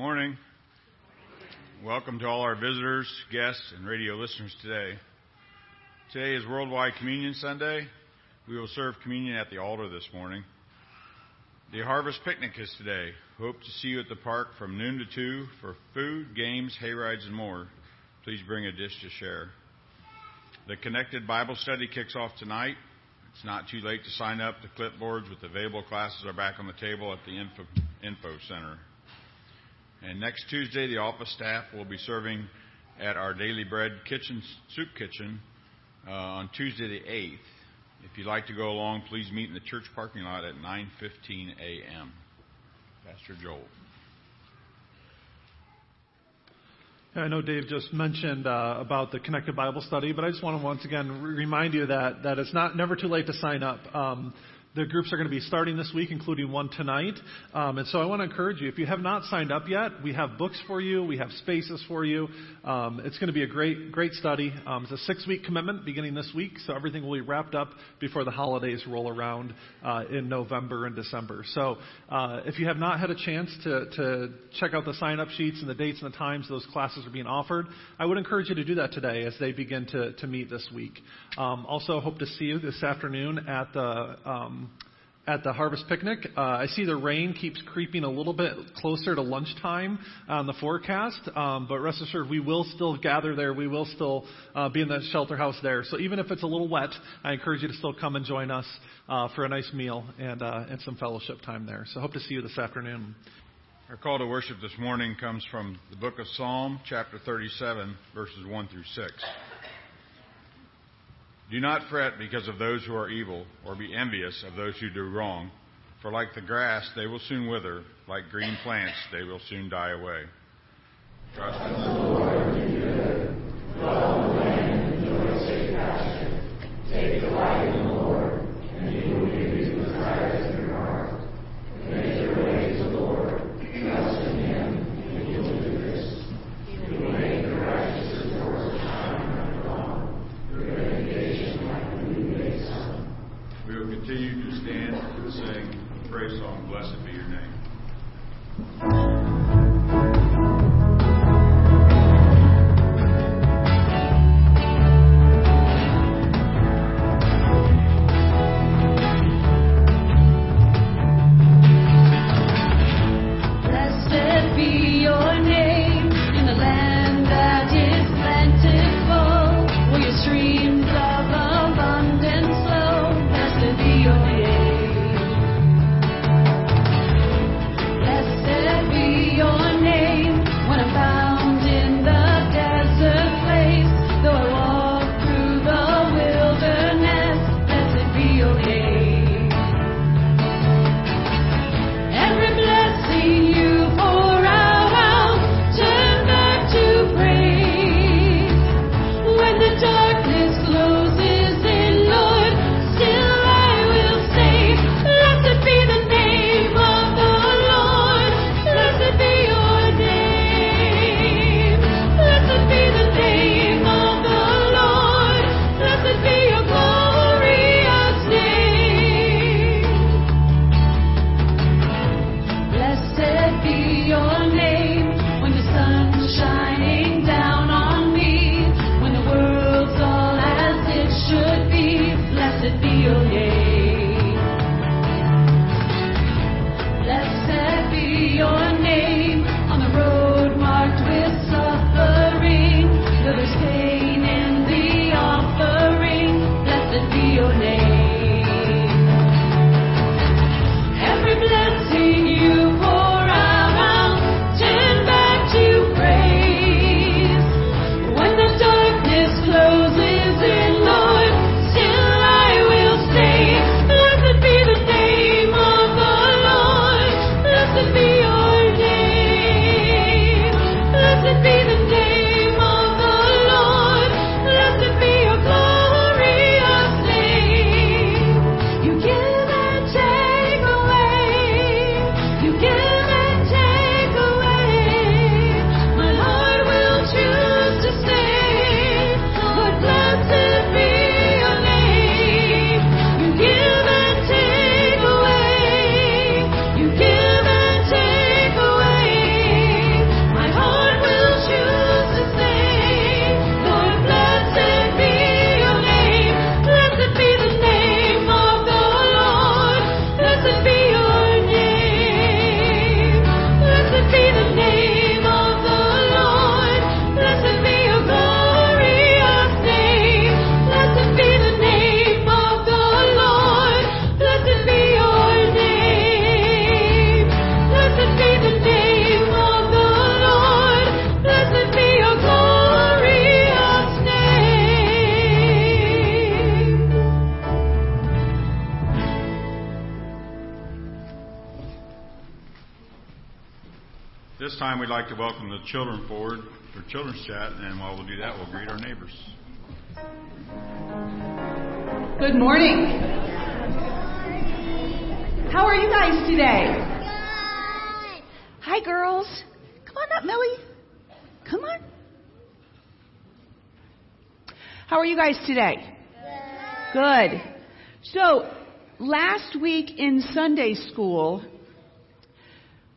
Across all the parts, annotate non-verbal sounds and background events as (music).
Morning. Welcome to all our visitors, guests, and radio listeners today. Today is Worldwide Communion Sunday. We will serve communion at the altar this morning. The Harvest Picnic is today. Hope to see you at the park from noon to 2 for food, games, hay rides, and more. Please bring a dish to share. The Connected Bible Study kicks off tonight. It's not too late to sign up. The clipboards with available classes are back on the table at the info, info center. And next Tuesday, the office staff will be serving at our Daily Bread Kitchen Soup Kitchen uh, on Tuesday the 8th. If you'd like to go along, please meet in the church parking lot at 9:15 a.m. Pastor Joel. I know Dave just mentioned uh, about the Connected Bible Study, but I just want to once again remind you that that it's not never too late to sign up. Um, the groups are going to be starting this week, including one tonight. Um, and so I want to encourage you, if you have not signed up yet, we have books for you, we have spaces for you. Um, it's going to be a great, great study. Um, it's a six-week commitment beginning this week, so everything will be wrapped up before the holidays roll around uh, in November and December. So uh, if you have not had a chance to, to check out the sign-up sheets and the dates and the times those classes are being offered, I would encourage you to do that today as they begin to, to meet this week. Um, also, hope to see you this afternoon at the um, at the harvest picnic. Uh, I see the rain keeps creeping a little bit closer to lunchtime on the forecast, um, but rest assured we will still gather there. We will still uh, be in the shelter house there. So even if it's a little wet, I encourage you to still come and join us uh, for a nice meal and uh, and some fellowship time there. So hope to see you this afternoon. Our call to worship this morning comes from the book of Psalm, chapter 37, verses 1 through 6. Do not fret because of those who are evil, or be envious of those who do wrong. For like the grass, they will soon wither, like green plants, they will soon die away. Trust in the Lord. Like to welcome the children forward for children's chat, and while we'll do that, we'll greet our neighbors. Good morning. How are you guys today? Hi, girls. Come on up, Millie. Come on. How are you guys today? Good. So, last week in Sunday school,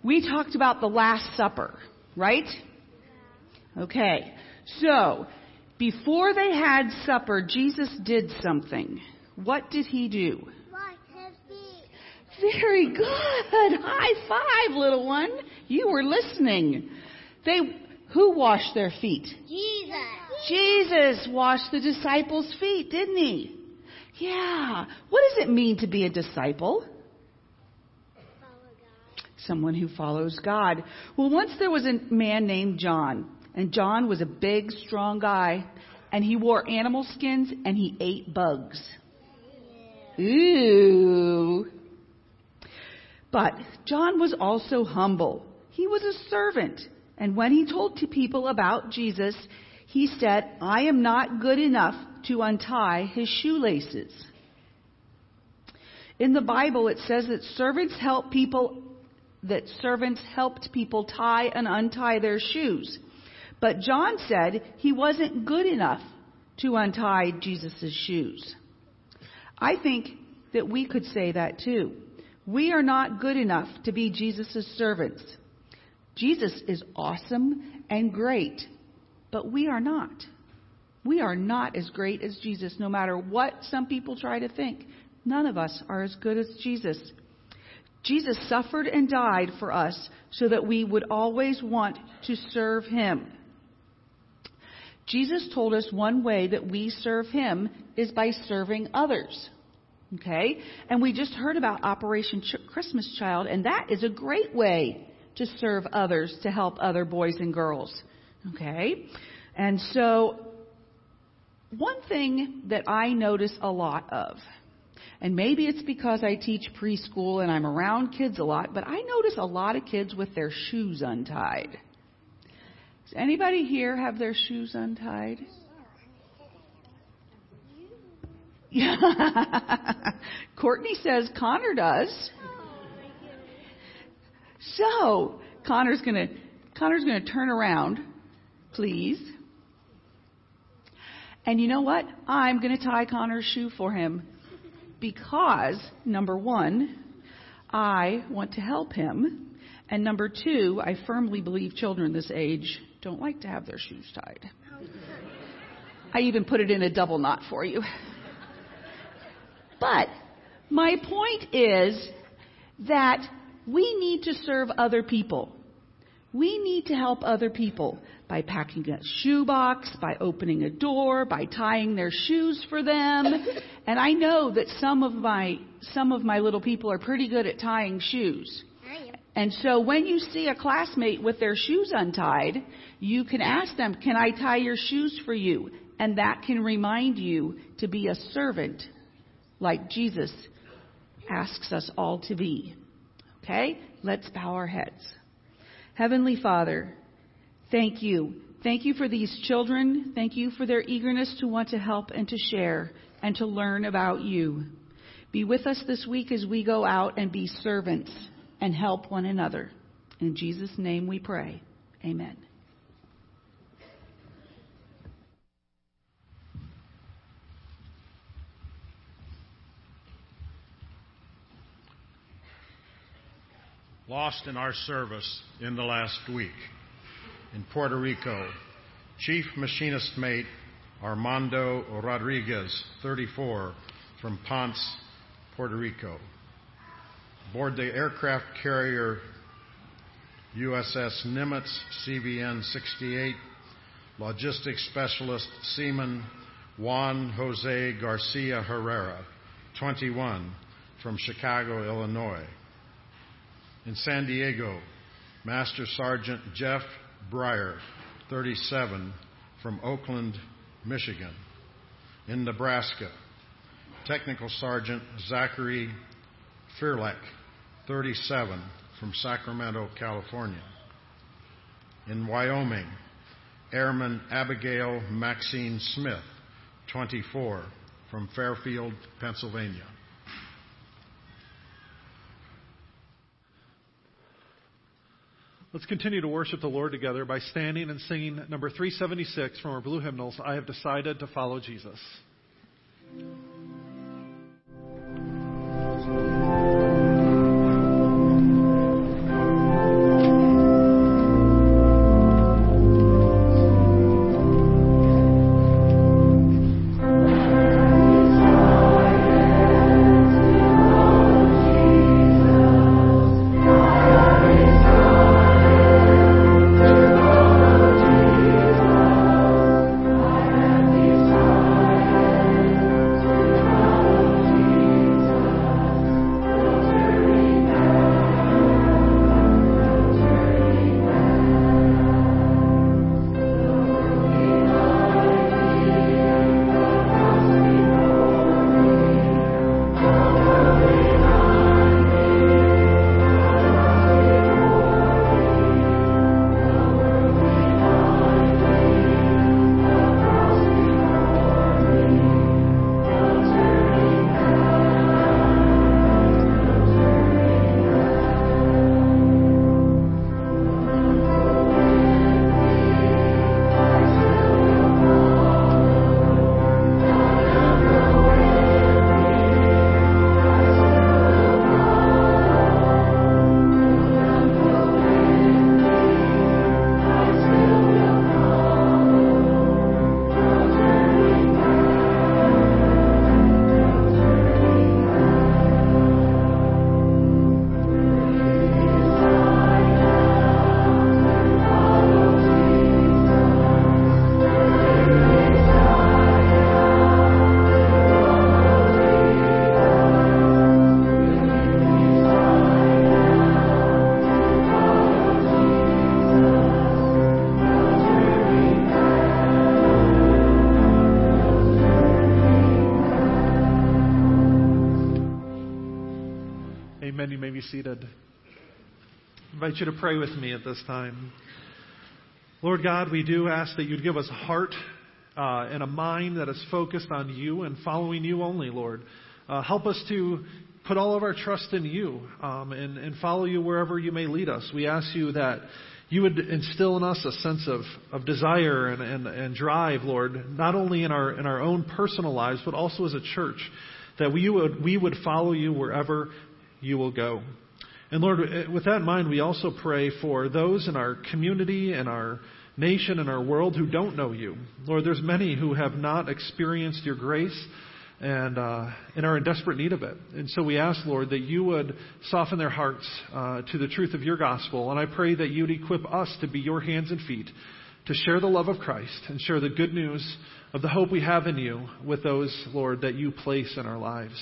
we talked about the Last Supper, right? Okay. So, before they had supper, Jesus did something. What did he do? Washed feet. Very good. High five, little one. You were listening. They who washed their feet? Jesus. Jesus washed the disciples' feet, didn't he? Yeah. What does it mean to be a disciple? Someone who follows God. Well, once there was a man named John, and John was a big, strong guy, and he wore animal skins and he ate bugs. Ooh. But John was also humble. He was a servant. And when he told to people about Jesus, he said, I am not good enough to untie his shoelaces. In the Bible, it says that servants help people, that servants helped people tie and untie their shoes. But John said he wasn't good enough to untie Jesus' shoes. I think that we could say that too. We are not good enough to be Jesus' servants. Jesus is awesome and great, but we are not. We are not as great as Jesus, no matter what some people try to think. None of us are as good as Jesus. Jesus suffered and died for us so that we would always want to serve him. Jesus told us one way that we serve him is by serving others. Okay? And we just heard about Operation Ch- Christmas Child, and that is a great way to serve others, to help other boys and girls. Okay? And so, one thing that I notice a lot of, and maybe it's because I teach preschool and I'm around kids a lot, but I notice a lot of kids with their shoes untied. Does anybody here have their shoes untied? (laughs) Courtney says Connor does. So Connor's gonna Connor's gonna turn around, please. And you know what? I'm gonna tie Connor's shoe for him because number one, I want to help him. And number two, I firmly believe children this age don't like to have their shoes tied. I even put it in a double knot for you. But my point is that we need to serve other people. We need to help other people by packing a shoebox, by opening a door, by tying their shoes for them. (laughs) And I know that some of my some of my little people are pretty good at tying shoes. And so when you see a classmate with their shoes untied, you can ask them, "Can I tie your shoes for you?" And that can remind you to be a servant like Jesus asks us all to be. Okay? Let's bow our heads. Heavenly Father, thank you. Thank you for these children. Thank you for their eagerness to want to help and to share and to learn about you. Be with us this week as we go out and be servants and help one another. In Jesus' name we pray. Amen. Lost in our service in the last week in Puerto Rico. Chief Machinist Mate Armando Rodriguez, 34, from Ponce, Puerto Rico. Aboard the aircraft carrier USS Nimitz CVN 68, logistics specialist seaman Juan Jose Garcia Herrera, 21, from Chicago, Illinois. In San Diego, Master Sergeant Jeff Breyer, 37, from Oakland, Michigan. In Nebraska, Technical Sergeant Zachary Fearlek, 37, from Sacramento, California. in Wyoming, Airman Abigail Maxine Smith, 24, from Fairfield, Pennsylvania. Let's continue to worship the Lord together by standing and singing number 376 from our blue hymnals, I Have Decided to Follow Jesus. I invite you to pray with me at this time. Lord God, we do ask that you'd give us a heart uh, and a mind that is focused on you and following you only, Lord. Uh, help us to put all of our trust in you um, and, and follow you wherever you may lead us. We ask you that you would instill in us a sense of, of desire and, and, and drive, Lord, not only in our, in our own personal lives, but also as a church, that we would, we would follow you wherever you will go. And Lord, with that in mind, we also pray for those in our community and our nation and our world who don't know you. Lord, there's many who have not experienced your grace and, uh, and are in desperate need of it. And so we ask, Lord, that you would soften their hearts uh, to the truth of your gospel. And I pray that you'd equip us to be your hands and feet to share the love of Christ and share the good news of the hope we have in you with those, Lord, that you place in our lives.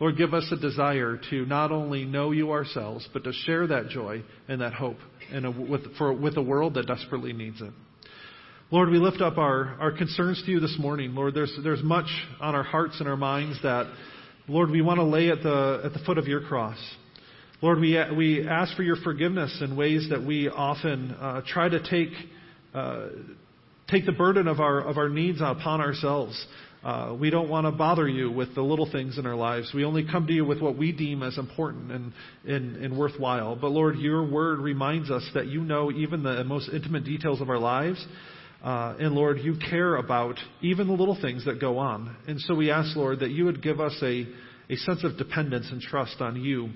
Lord, give us a desire to not only know you ourselves, but to share that joy and that hope in a, with, for, with a world that desperately needs it. Lord, we lift up our, our concerns to you this morning. Lord, there's, there's much on our hearts and our minds that, Lord, we want to lay at the, at the foot of your cross. Lord, we, we ask for your forgiveness in ways that we often uh, try to take, uh, take the burden of our, of our needs upon ourselves. Uh, we don't want to bother you with the little things in our lives. We only come to you with what we deem as important and, and, and worthwhile. But Lord, your word reminds us that you know even the most intimate details of our lives. Uh, and Lord, you care about even the little things that go on. And so we ask, Lord, that you would give us a, a sense of dependence and trust on you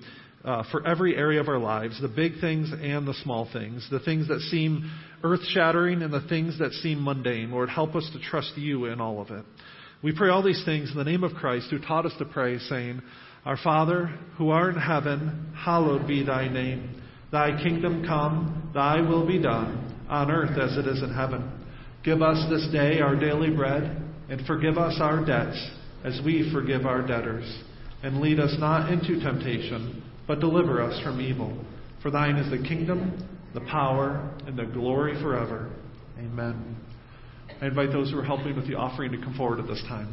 uh, for every area of our lives, the big things and the small things, the things that seem earth shattering and the things that seem mundane. Lord, help us to trust you in all of it. We pray all these things in the name of Christ who taught us to pray, saying, Our Father, who art in heaven, hallowed be thy name. Thy kingdom come, thy will be done, on earth as it is in heaven. Give us this day our daily bread, and forgive us our debts, as we forgive our debtors. And lead us not into temptation, but deliver us from evil. For thine is the kingdom, the power, and the glory forever. Amen. I invite those who are helping with the offering to come forward at this time.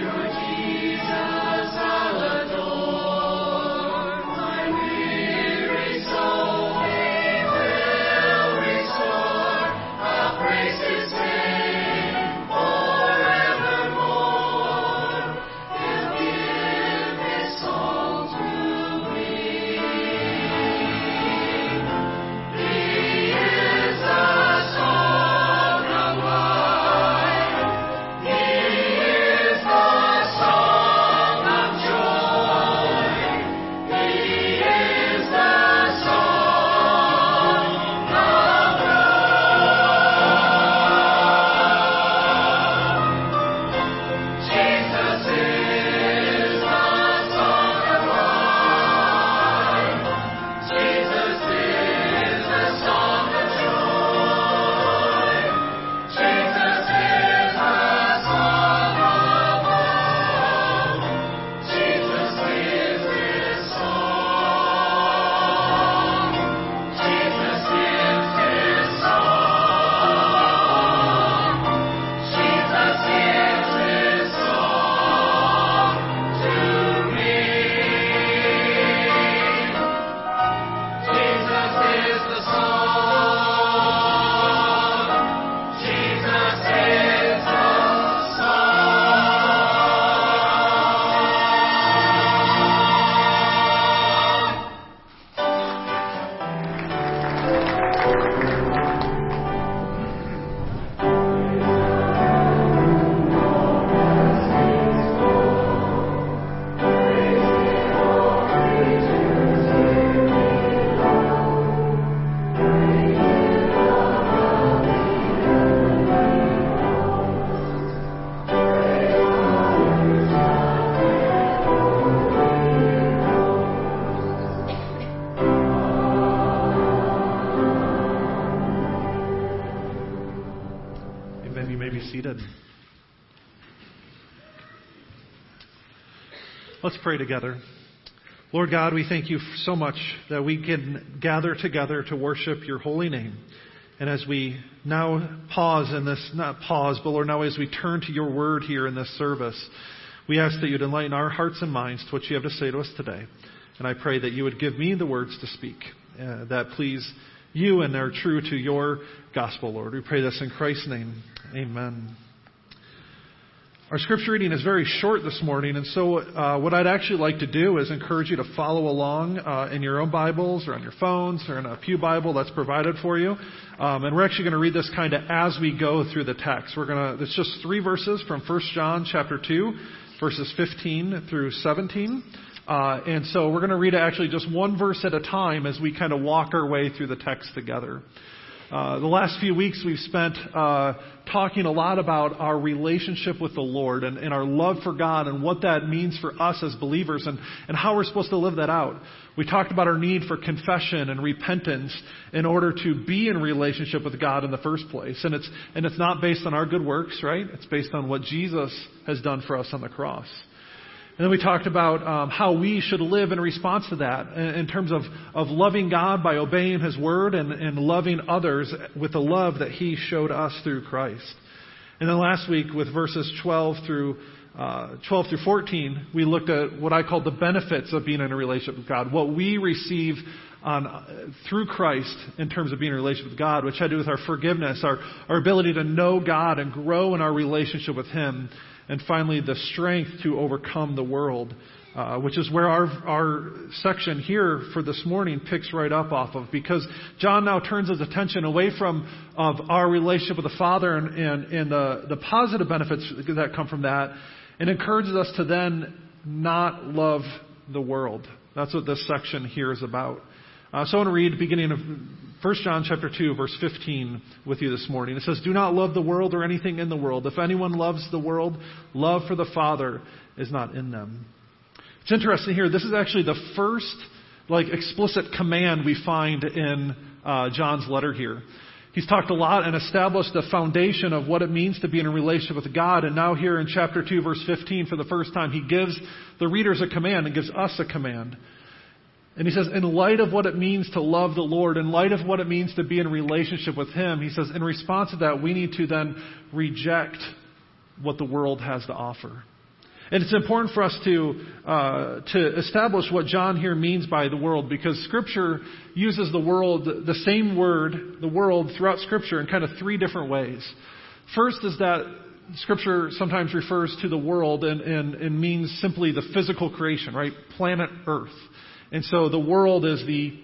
Amen. Let's pray together. Lord God, we thank you so much that we can gather together to worship your holy name. And as we now pause in this, not pause, but Lord, now as we turn to your word here in this service, we ask that you'd enlighten our hearts and minds to what you have to say to us today. And I pray that you would give me the words to speak uh, that please you and are true to your gospel, Lord. We pray this in Christ's name. Amen. Our scripture reading is very short this morning, and so uh, what I'd actually like to do is encourage you to follow along uh, in your own Bibles or on your phones or in a Pew Bible that's provided for you. Um, and we're actually going to read this kind of as we go through the text. We're going to. It's just three verses from 1 John chapter 2, verses 15 through 17. Uh, and so we're going to read actually just one verse at a time as we kind of walk our way through the text together. Uh, the last few weeks we've spent uh, talking a lot about our relationship with the Lord and, and, our love for God and what that means for us as believers and, and how we're supposed to live that out. We talked about our need for confession and repentance in order to be in relationship with God in the first place. And it's, and it's not based on our good works, right? It's based on what Jesus has done for us on the cross. And then we talked about um, how we should live in response to that in, in, terms of, of loving God by obeying His word and, and loving others with the love that He showed us through Christ. And then last week with verses 12 through uh, 12 through 14, we looked at what I call the benefits of being in a relationship with God, what we receive on, uh, through Christ in terms of being in a relationship with God, which had to do with our forgiveness, our, our ability to know God and grow in our relationship with Him, and finally, the strength to overcome the world, uh, which is where our, our section here for this morning picks right up off of. Because John now turns his attention away from of our relationship with the Father and, and, and the, the positive benefits that come from that, and encourages us to then not love the world. That's what this section here is about. Uh, so I want to read beginning of 1 John chapter 2 verse 15 with you this morning. It says, "Do not love the world or anything in the world. If anyone loves the world, love for the Father is not in them." It's interesting here. This is actually the first like explicit command we find in uh, John's letter here. He's talked a lot and established the foundation of what it means to be in a relationship with God. And now, here in chapter 2, verse 15, for the first time, he gives the readers a command and gives us a command. And he says, in light of what it means to love the Lord, in light of what it means to be in relationship with Him, he says, in response to that, we need to then reject what the world has to offer. And it's important for us to, uh, to establish what John here means by the world because Scripture uses the world, the same word, the world, throughout Scripture in kind of three different ways. First is that Scripture sometimes refers to the world and, and, and means simply the physical creation, right? Planet Earth. And so the world is the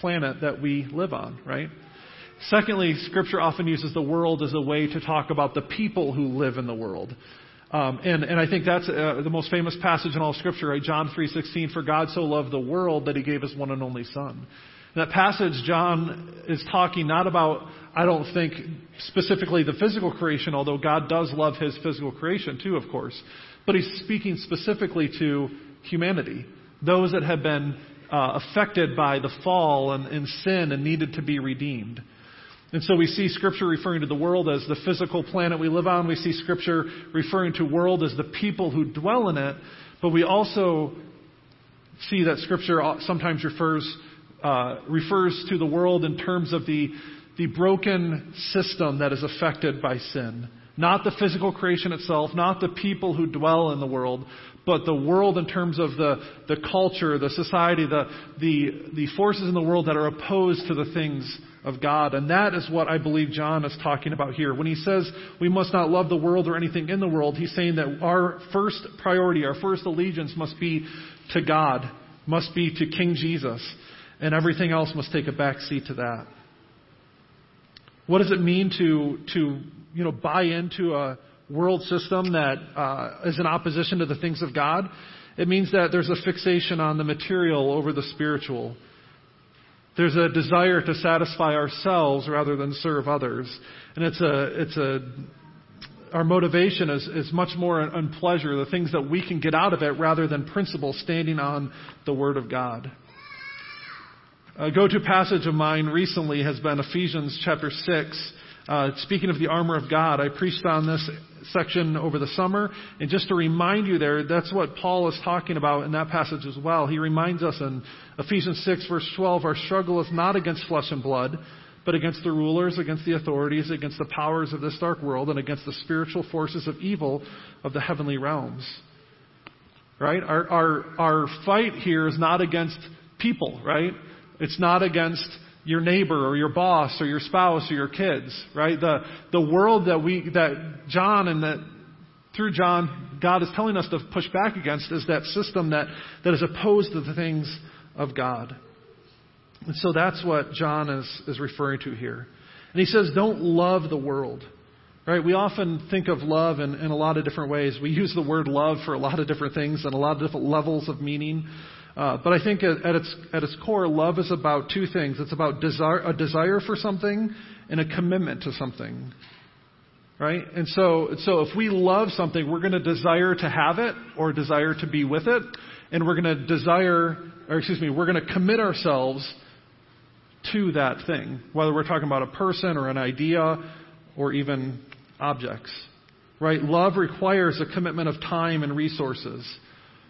planet that we live on, right? Secondly, Scripture often uses the world as a way to talk about the people who live in the world. Um, and, and I think that's uh, the most famous passage in all Scripture, right? John 3.16, For God so loved the world that he gave his one and only Son. In that passage, John is talking not about, I don't think, specifically the physical creation, although God does love his physical creation too, of course. But he's speaking specifically to humanity those that have been uh, affected by the fall and, and sin and needed to be redeemed. And so we see Scripture referring to the world as the physical planet we live on. We see Scripture referring to world as the people who dwell in it. But we also see that Scripture sometimes refers uh, refers to the world in terms of the the broken system that is affected by sin. Not the physical creation itself, not the people who dwell in the world, but the world in terms of the, the culture, the society, the, the, the forces in the world that are opposed to the things of God. And that is what I believe John is talking about here. When he says we must not love the world or anything in the world, he's saying that our first priority, our first allegiance must be to God, must be to King Jesus, and everything else must take a back seat to that. What does it mean to, to you know, buy into a world system that uh, is in opposition to the things of God. It means that there's a fixation on the material over the spiritual. There's a desire to satisfy ourselves rather than serve others. And it's a, it's a, our motivation is, is much more on pleasure, the things that we can get out of it rather than principle standing on the Word of God. A go to passage of mine recently has been Ephesians chapter 6, Uh, speaking of the armor of God, I preached on this section over the summer, and just to remind you there, that's what Paul is talking about in that passage as well. He reminds us in Ephesians 6 verse 12, our struggle is not against flesh and blood, but against the rulers, against the authorities, against the powers of this dark world, and against the spiritual forces of evil of the heavenly realms. Right? Our, our, our fight here is not against people, right? It's not against your neighbor or your boss or your spouse or your kids, right? The, the world that we, that John and that through John, God is telling us to push back against is that system that, that is opposed to the things of God. And so that's what John is, is referring to here. And he says, don't love the world. Right? We often think of love in, in a lot of different ways. We use the word love for a lot of different things and a lot of different levels of meaning. Uh, but I think at, at, its, at its core, love is about two things. It's about desire, a desire for something and a commitment to something. Right? And so, so if we love something, we're going to desire to have it or desire to be with it. And we're going to desire, or excuse me, we're going to commit ourselves to that thing, whether we're talking about a person or an idea or even objects. Right? Love requires a commitment of time and resources.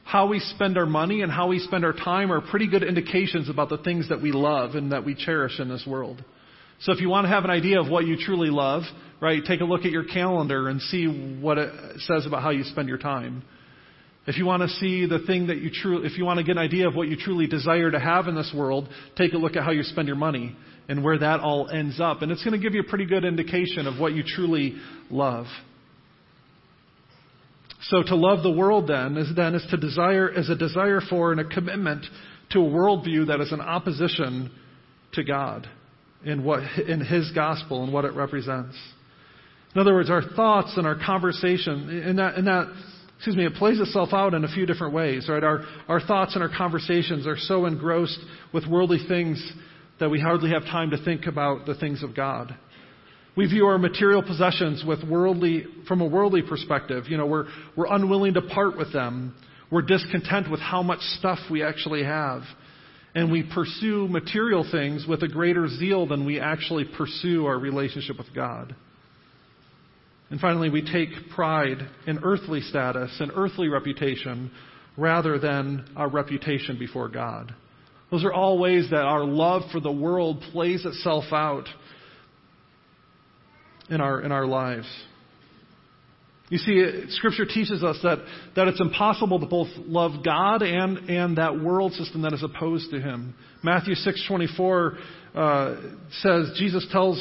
How we spend our money and how we spend our time are pretty good indications about the things that we love and that we cherish in this world. So if you want to have an idea of what you truly love, right, take a look at your calendar and see what it says about how you spend your time. If you want to see the thing that you truly, if you want to get an idea of what you truly desire to have in this world, take a look at how you spend your money and where that all ends up. And it's going to give you a pretty good indication of what you truly love. So to love the world then is then is to desire is a desire for and a commitment to a worldview that is in opposition to God in what in His gospel and what it represents. In other words, our thoughts and our conversation in that in that excuse me, it plays itself out in a few different ways, right? Our, our thoughts and our conversations are so engrossed with worldly things that we hardly have time to think about the things of God. We view our material possessions with worldly, from a worldly perspective. You know, we're, we're unwilling to part with them. We're discontent with how much stuff we actually have. And we pursue material things with a greater zeal than we actually pursue our relationship with God. And finally, we take pride in earthly status and earthly reputation rather than our reputation before God. Those are all ways that our love for the world plays itself out in our, in our lives. You see, Scripture teaches us that, that it's impossible to both love God and, and that world system that is opposed to Him. Matthew 6.24 uh, says, Jesus tells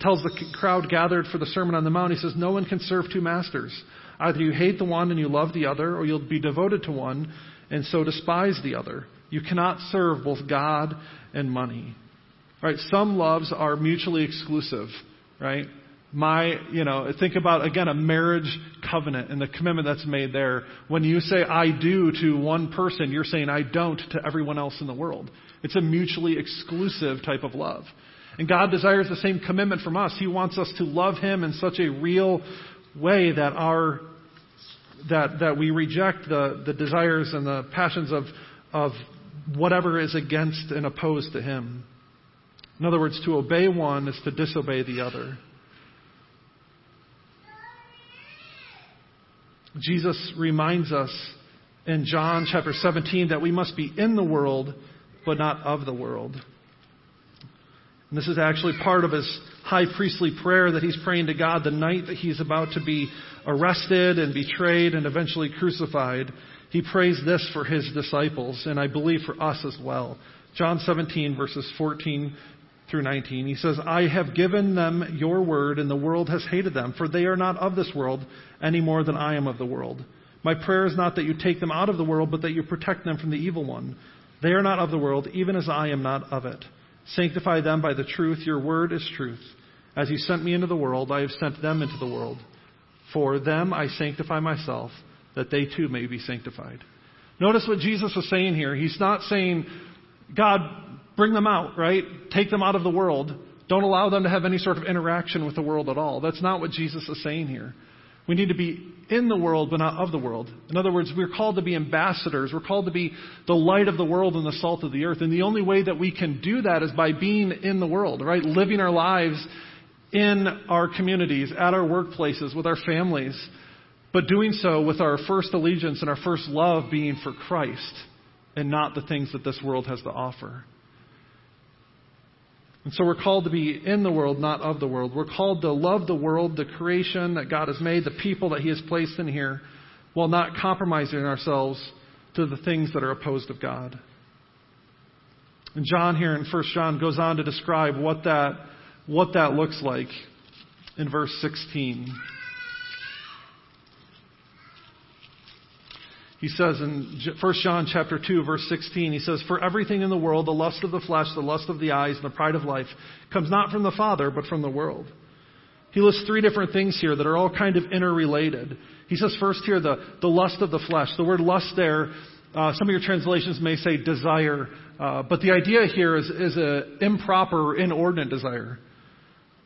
tells the crowd gathered for the Sermon on the Mount, he says, No one can serve two masters. Either you hate the one and you love the other, or you'll be devoted to one and so despise the other. You cannot serve both God and money. Right? Some loves are mutually exclusive, right? My, you know, think about again a marriage covenant and the commitment that's made there. When you say I do to one person, you're saying I don't to everyone else in the world. It's a mutually exclusive type of love. And God desires the same commitment from us. He wants us to love Him in such a real way that our that that we reject the, the desires and the passions of of whatever is against and opposed to Him. In other words, to obey one is to disobey the other. Jesus reminds us in John chapter 17 that we must be in the world, but not of the world. And this is actually part of his high priestly prayer that he's praying to God the night that he's about to be arrested and betrayed and eventually crucified. He prays this for his disciples, and I believe for us as well. John 17, verses 14 through 19. He says, I have given them your word, and the world has hated them, for they are not of this world any more than I am of the world. My prayer is not that you take them out of the world, but that you protect them from the evil one. They are not of the world, even as I am not of it. Sanctify them by the truth. Your word is truth. As you sent me into the world, I have sent them into the world. For them I sanctify myself, that they too may be sanctified. Notice what Jesus is saying here. He's not saying, God, bring them out, right? Take them out of the world. Don't allow them to have any sort of interaction with the world at all. That's not what Jesus is saying here. We need to be in the world, but not of the world. In other words, we're called to be ambassadors. We're called to be the light of the world and the salt of the earth. And the only way that we can do that is by being in the world, right? Living our lives in our communities, at our workplaces, with our families, but doing so with our first allegiance and our first love being for Christ and not the things that this world has to offer. And so we're called to be in the world, not of the world. We're called to love the world, the creation that God has made, the people that He has placed in here, while not compromising ourselves to the things that are opposed of God. And John here in 1 John goes on to describe what that, what that looks like in verse 16. He says in 1 John chapter 2 verse 16, he says, For everything in the world, the lust of the flesh, the lust of the eyes, and the pride of life, comes not from the Father, but from the world. He lists three different things here that are all kind of interrelated. He says first here, the, the lust of the flesh. The word lust there, uh, some of your translations may say desire, uh, but the idea here is, is an improper, inordinate desire.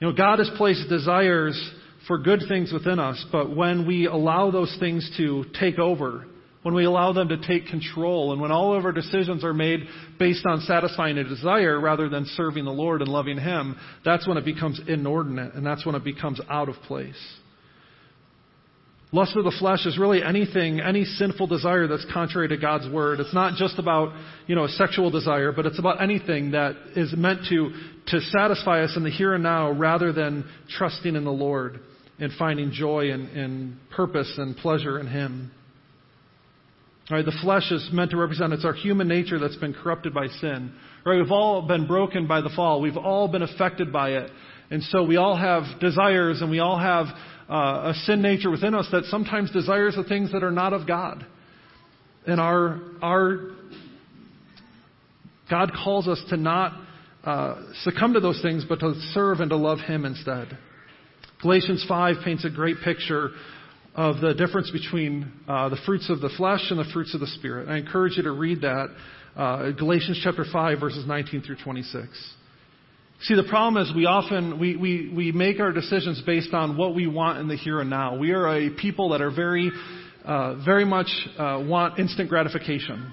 You know, God has placed desires for good things within us, but when we allow those things to take over, when we allow them to take control, and when all of our decisions are made based on satisfying a desire rather than serving the Lord and loving Him, that's when it becomes inordinate, and that's when it becomes out of place. Lust of the flesh is really anything, any sinful desire that's contrary to God's word. It's not just about, you know, a sexual desire, but it's about anything that is meant to, to satisfy us in the here and now rather than trusting in the Lord and finding joy and, and purpose and pleasure in Him. Right, the flesh is meant to represent it's our human nature that's been corrupted by sin. Right, we've all been broken by the fall. We've all been affected by it. And so we all have desires and we all have uh, a sin nature within us that sometimes desires the things that are not of God. And our, our God calls us to not uh, succumb to those things, but to serve and to love Him instead. Galatians 5 paints a great picture of the difference between uh, the fruits of the flesh and the fruits of the Spirit. I encourage you to read that, uh, Galatians chapter 5, verses 19 through 26. See, the problem is we often, we, we, we make our decisions based on what we want in the here and now. We are a people that are very, uh, very much uh, want instant gratification.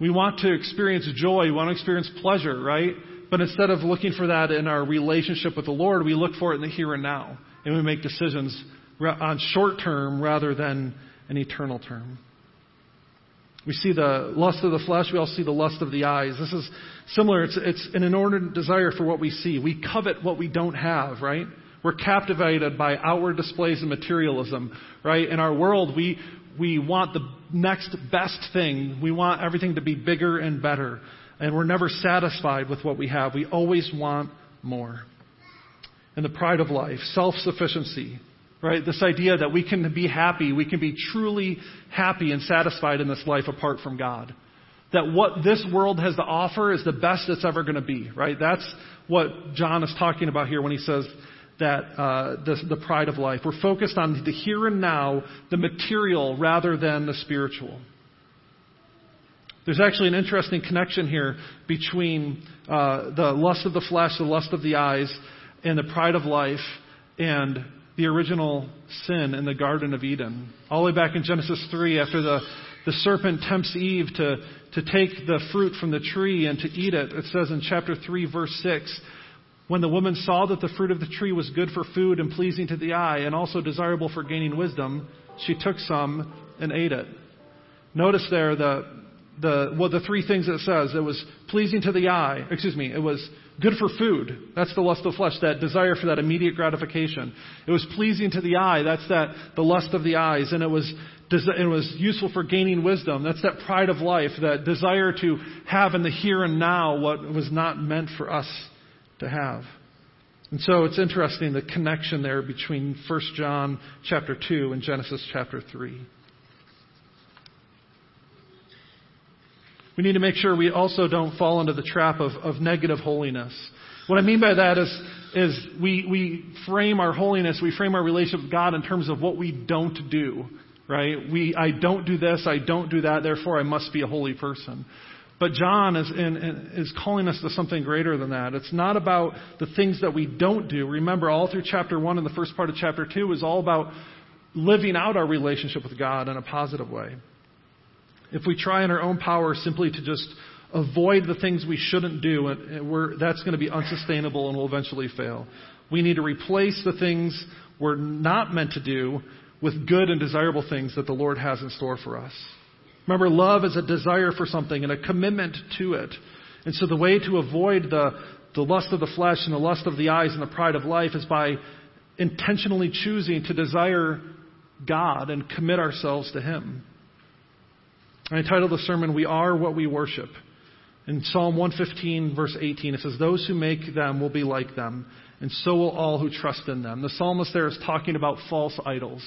We want to experience joy, we want to experience pleasure, right? But instead of looking for that in our relationship with the Lord, we look for it in the here and now. And we make decisions on short term rather than an eternal term. We see the lust of the flesh. We also see the lust of the eyes. This is similar. It's, it's an inordinate desire for what we see. We covet what we don't have, right? We're captivated by outward displays of materialism, right? In our world, we, we want the next best thing. We want everything to be bigger and better. And we're never satisfied with what we have. We always want more. And the pride of life, self sufficiency, Right? This idea that we can be happy, we can be truly happy and satisfied in this life apart from God. That what this world has to offer is the best it's ever going to be, right? That's what John is talking about here when he says that uh, the, the pride of life. We're focused on the here and now, the material, rather than the spiritual. There's actually an interesting connection here between uh, the lust of the flesh, the lust of the eyes, and the pride of life, and the original sin in the Garden of Eden. All the way back in Genesis 3, after the, the serpent tempts Eve to, to take the fruit from the tree and to eat it, it says in chapter 3, verse 6, when the woman saw that the fruit of the tree was good for food and pleasing to the eye and also desirable for gaining wisdom, she took some and ate it. Notice there the, the, well, the three things it says. It was pleasing to the eye. Excuse me. It was Good for food. That's the lust of the flesh, that desire for that immediate gratification. It was pleasing to the eye. That's that, the lust of the eyes. And it was, it was useful for gaining wisdom. That's that pride of life, that desire to have in the here and now what was not meant for us to have. And so it's interesting the connection there between 1 John chapter 2 and Genesis chapter 3. We need to make sure we also don't fall into the trap of, of negative holiness. What I mean by that is, is we, we frame our holiness, we frame our relationship with God in terms of what we don't do, right? We, I don't do this, I don't do that, therefore I must be a holy person. But John is, in, in, is calling us to something greater than that. It's not about the things that we don't do. Remember, all through chapter 1 and the first part of chapter 2 is all about living out our relationship with God in a positive way if we try in our own power simply to just avoid the things we shouldn't do, and that's going to be unsustainable and will eventually fail. We need to replace the things we're not meant to do with good and desirable things that the Lord has in store for us. Remember, love is a desire for something and a commitment to it. And so the way to avoid the, the lust of the flesh and the lust of the eyes and the pride of life is by intentionally choosing to desire God and commit ourselves to Him. I entitled the sermon, We Are What We Worship. In Psalm 115, verse 18, it says, Those who make them will be like them, and so will all who trust in them. The psalmist there is talking about false idols,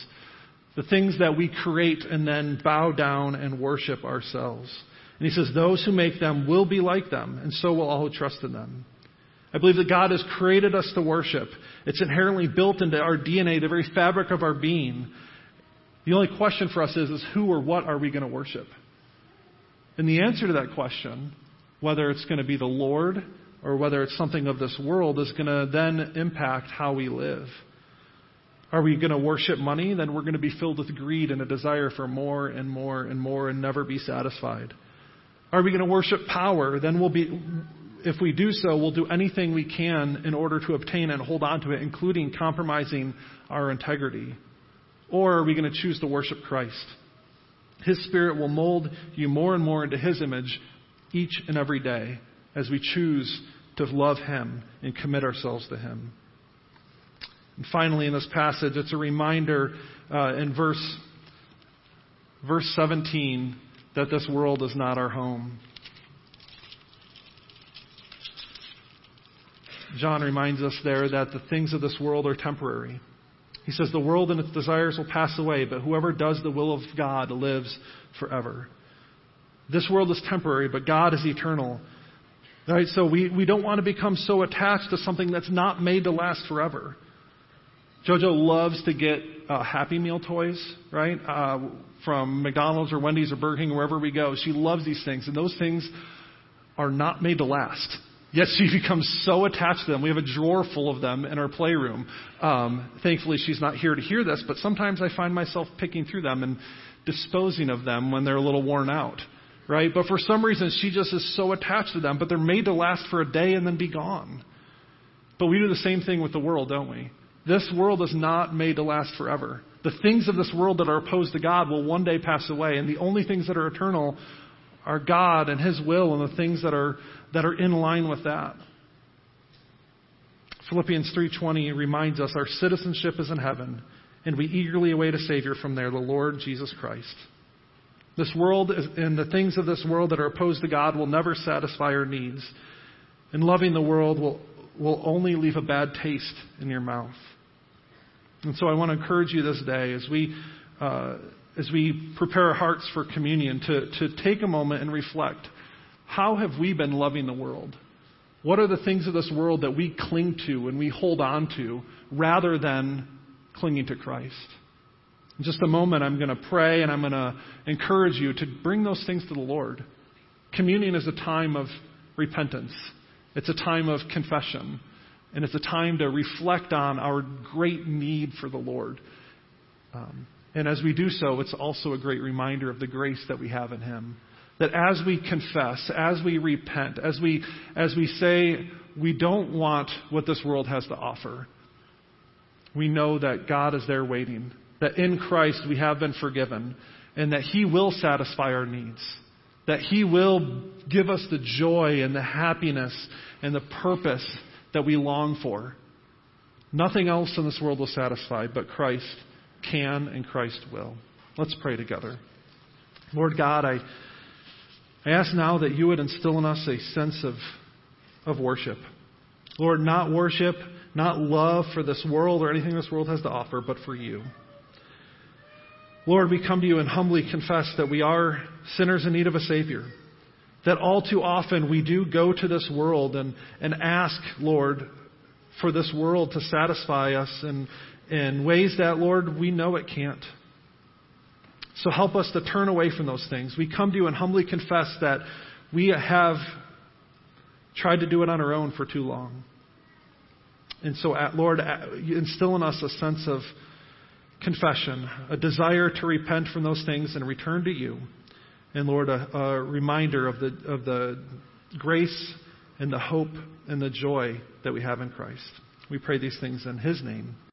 the things that we create and then bow down and worship ourselves. And he says, Those who make them will be like them, and so will all who trust in them. I believe that God has created us to worship. It's inherently built into our DNA, the very fabric of our being. The only question for us is, is who or what are we going to worship? And the answer to that question, whether it's going to be the Lord or whether it's something of this world, is going to then impact how we live. Are we going to worship money? Then we're going to be filled with greed and a desire for more and more and more and never be satisfied. Are we going to worship power? Then we'll be, if we do so, we'll do anything we can in order to obtain and hold on to it, including compromising our integrity. Or are we going to choose to worship Christ? His Spirit will mold you more and more into His image each and every day as we choose to love Him and commit ourselves to Him. And finally, in this passage, it's a reminder uh, in verse, verse 17 that this world is not our home. John reminds us there that the things of this world are temporary. He says, The world and its desires will pass away, but whoever does the will of God lives forever. This world is temporary, but God is eternal. Right? So we, we don't want to become so attached to something that's not made to last forever. JoJo loves to get uh, Happy Meal toys, right? Uh, from McDonald's or Wendy's or Burger King, wherever we go. She loves these things, and those things are not made to last. Yet she (laughs) becomes so attached to them. We have a drawer full of them in our playroom. Um, thankfully, she's not here to hear this, but sometimes I find myself picking through them and disposing of them when they're a little worn out. Right? But for some reason, she just is so attached to them, but they're made to last for a day and then be gone. But we do the same thing with the world, don't we? This world is not made to last forever. The things of this world that are opposed to God will one day pass away, and the only things that are eternal are God and His will and the things that are, that are in line with that. Philippians 3:20 reminds us our citizenship is in heaven, and we eagerly await a Savior from there, the Lord Jesus Christ. This world is, and the things of this world that are opposed to God will never satisfy our needs. And loving the world will, will only leave a bad taste in your mouth. And so I want to encourage you this day as we, uh, as we prepare our hearts for communion to, to take a moment and reflect. How have we been loving the world? What are the things of this world that we cling to and we hold on to rather than clinging to Christ? In just a moment, I'm going to pray and I'm going to encourage you to bring those things to the Lord. Communion is a time of repentance, it's a time of confession. And it's a time to reflect on our great need for the Lord. Um, and as we do so, it's also a great reminder of the grace that we have in Him. That as we confess, as we repent, as we, as we say we don't want what this world has to offer, we know that God is there waiting. That in Christ we have been forgiven. And that He will satisfy our needs. That He will give us the joy and the happiness and the purpose that we long for. Nothing else in this world will satisfy, but Christ can and Christ will. Let's pray together. Lord God, I, I ask now that you would instill in us a sense of, of worship. Lord, not worship, not love for this world or anything this world has to offer, but for you. Lord, we come to you and humbly confess that we are sinners in need of a Savior that all too often we do go to this world and, and ask, Lord, for this world to satisfy us in, in ways that, Lord, we know it can't. So help us to turn away from those things. We come to you and humbly confess that we have tried to do it on our own for too long. And so, Lord, instill in us a sense of confession, a desire to repent from those things and return to you. And Lord, a, a reminder of the, of the grace and the hope and the joy that we have in Christ. We pray these things in His name.